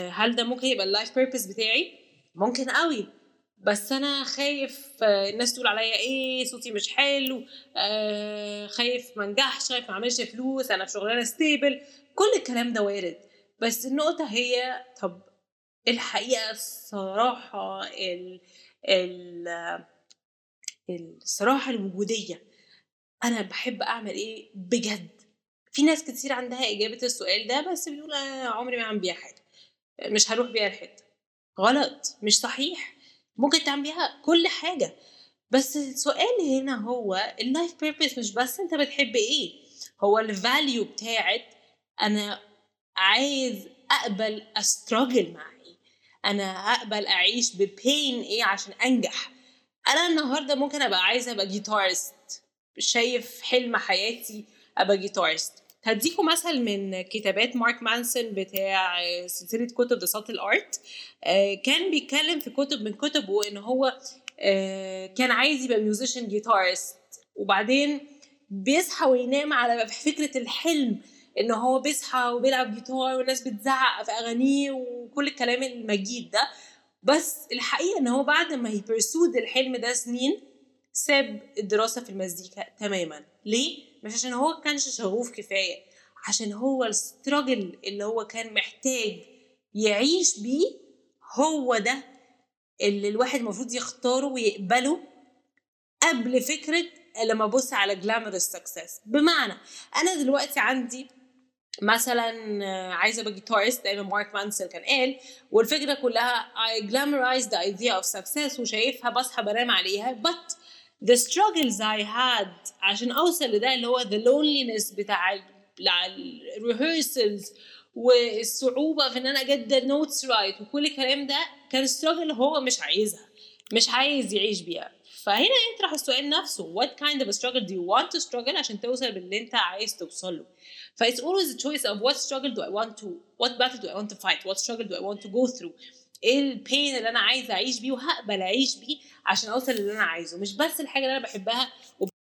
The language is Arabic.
هل ده ممكن يبقى ال life purpose بتاعي؟ ممكن قوي. بس أنا خايف آه، الناس تقول عليا إيه صوتي مش حلو آه خايف ما انجحش خايف ما اعملش فلوس أنا في شغلانة stable كل الكلام ده وارد. بس النقطة هي طب الحقيقة الصراحة ال ال الصراحة الوجودية أنا بحب أعمل إيه بجد؟ في ناس كتير عندها إجابة السؤال ده بس بيقول أنا عمري ما اعمل بيها حاجة. مش هروح بيها الحته غلط مش صحيح. ممكن تعمل بيها كل حاجة. بس السؤال هنا هو ال life purpose مش بس انت بتحب إيه هو ال value بتاعت أنا عايز أقبل struggle مع إيه؟ أنا اقبل أعيش ب pain إيه عشان أنجح؟ أنا النهارده ممكن أبقى عايزة أبقى guitarist شايف حلم حياتي أبقى guitarist هديكم مثل من كتابات مارك مانسون بتاع سلسلة كتب The Subtle Art كان بيتكلم في كتب من كتبه إن هو آه، كان عايز يبقى musician guitarist وبعدين بيصحى وينام على فكرة الحلم إن هو بيصحى وبيلعب جيتار والناس بتزعق في أغانيه وكل الكلام المجيد ده. بس الحقيقة إن هو بعد ما ي pursue الحلم ده سنين ساب الدراسة في المزيكا تماما. ليه؟ مش عشان هو كانش شغوف كفاية عشان هو ال struggle اللي هو كان محتاج يعيش بيه هو ده اللي الواحد المفروض يختاره ويقبله قبل فكرة لما أبص على glamorous success بمعنى أنا دلوقتي عندي مثلا عايزة أبقى guitarist زي ما مارك مانسون كان قال والفكرة كلها I glamorize the idea of success وشايفها بصحى بنام عليها but the struggles I had عشان اوصل لده اللي هو the loneliness بتاع ال rehearsals والصعوبه في ان أنا اجد notes right وكل الكلام ده كان struggle هو مش عايزها مش عايز يعيش بيها فهنا يطرح السؤال نفسه what kind of a struggle do you want to struggle عشان توصل باللي انت عايز توصل له ف it's always a choice of what struggle do I want to what battle do I want to fight what struggle do I want to go through إيه البين اللي أنا عايزة أعيش بيه وهقبل أعيش بيه عشان أوصل للي أنا عايزه. مش بس الحاجة اللي أنا بحبها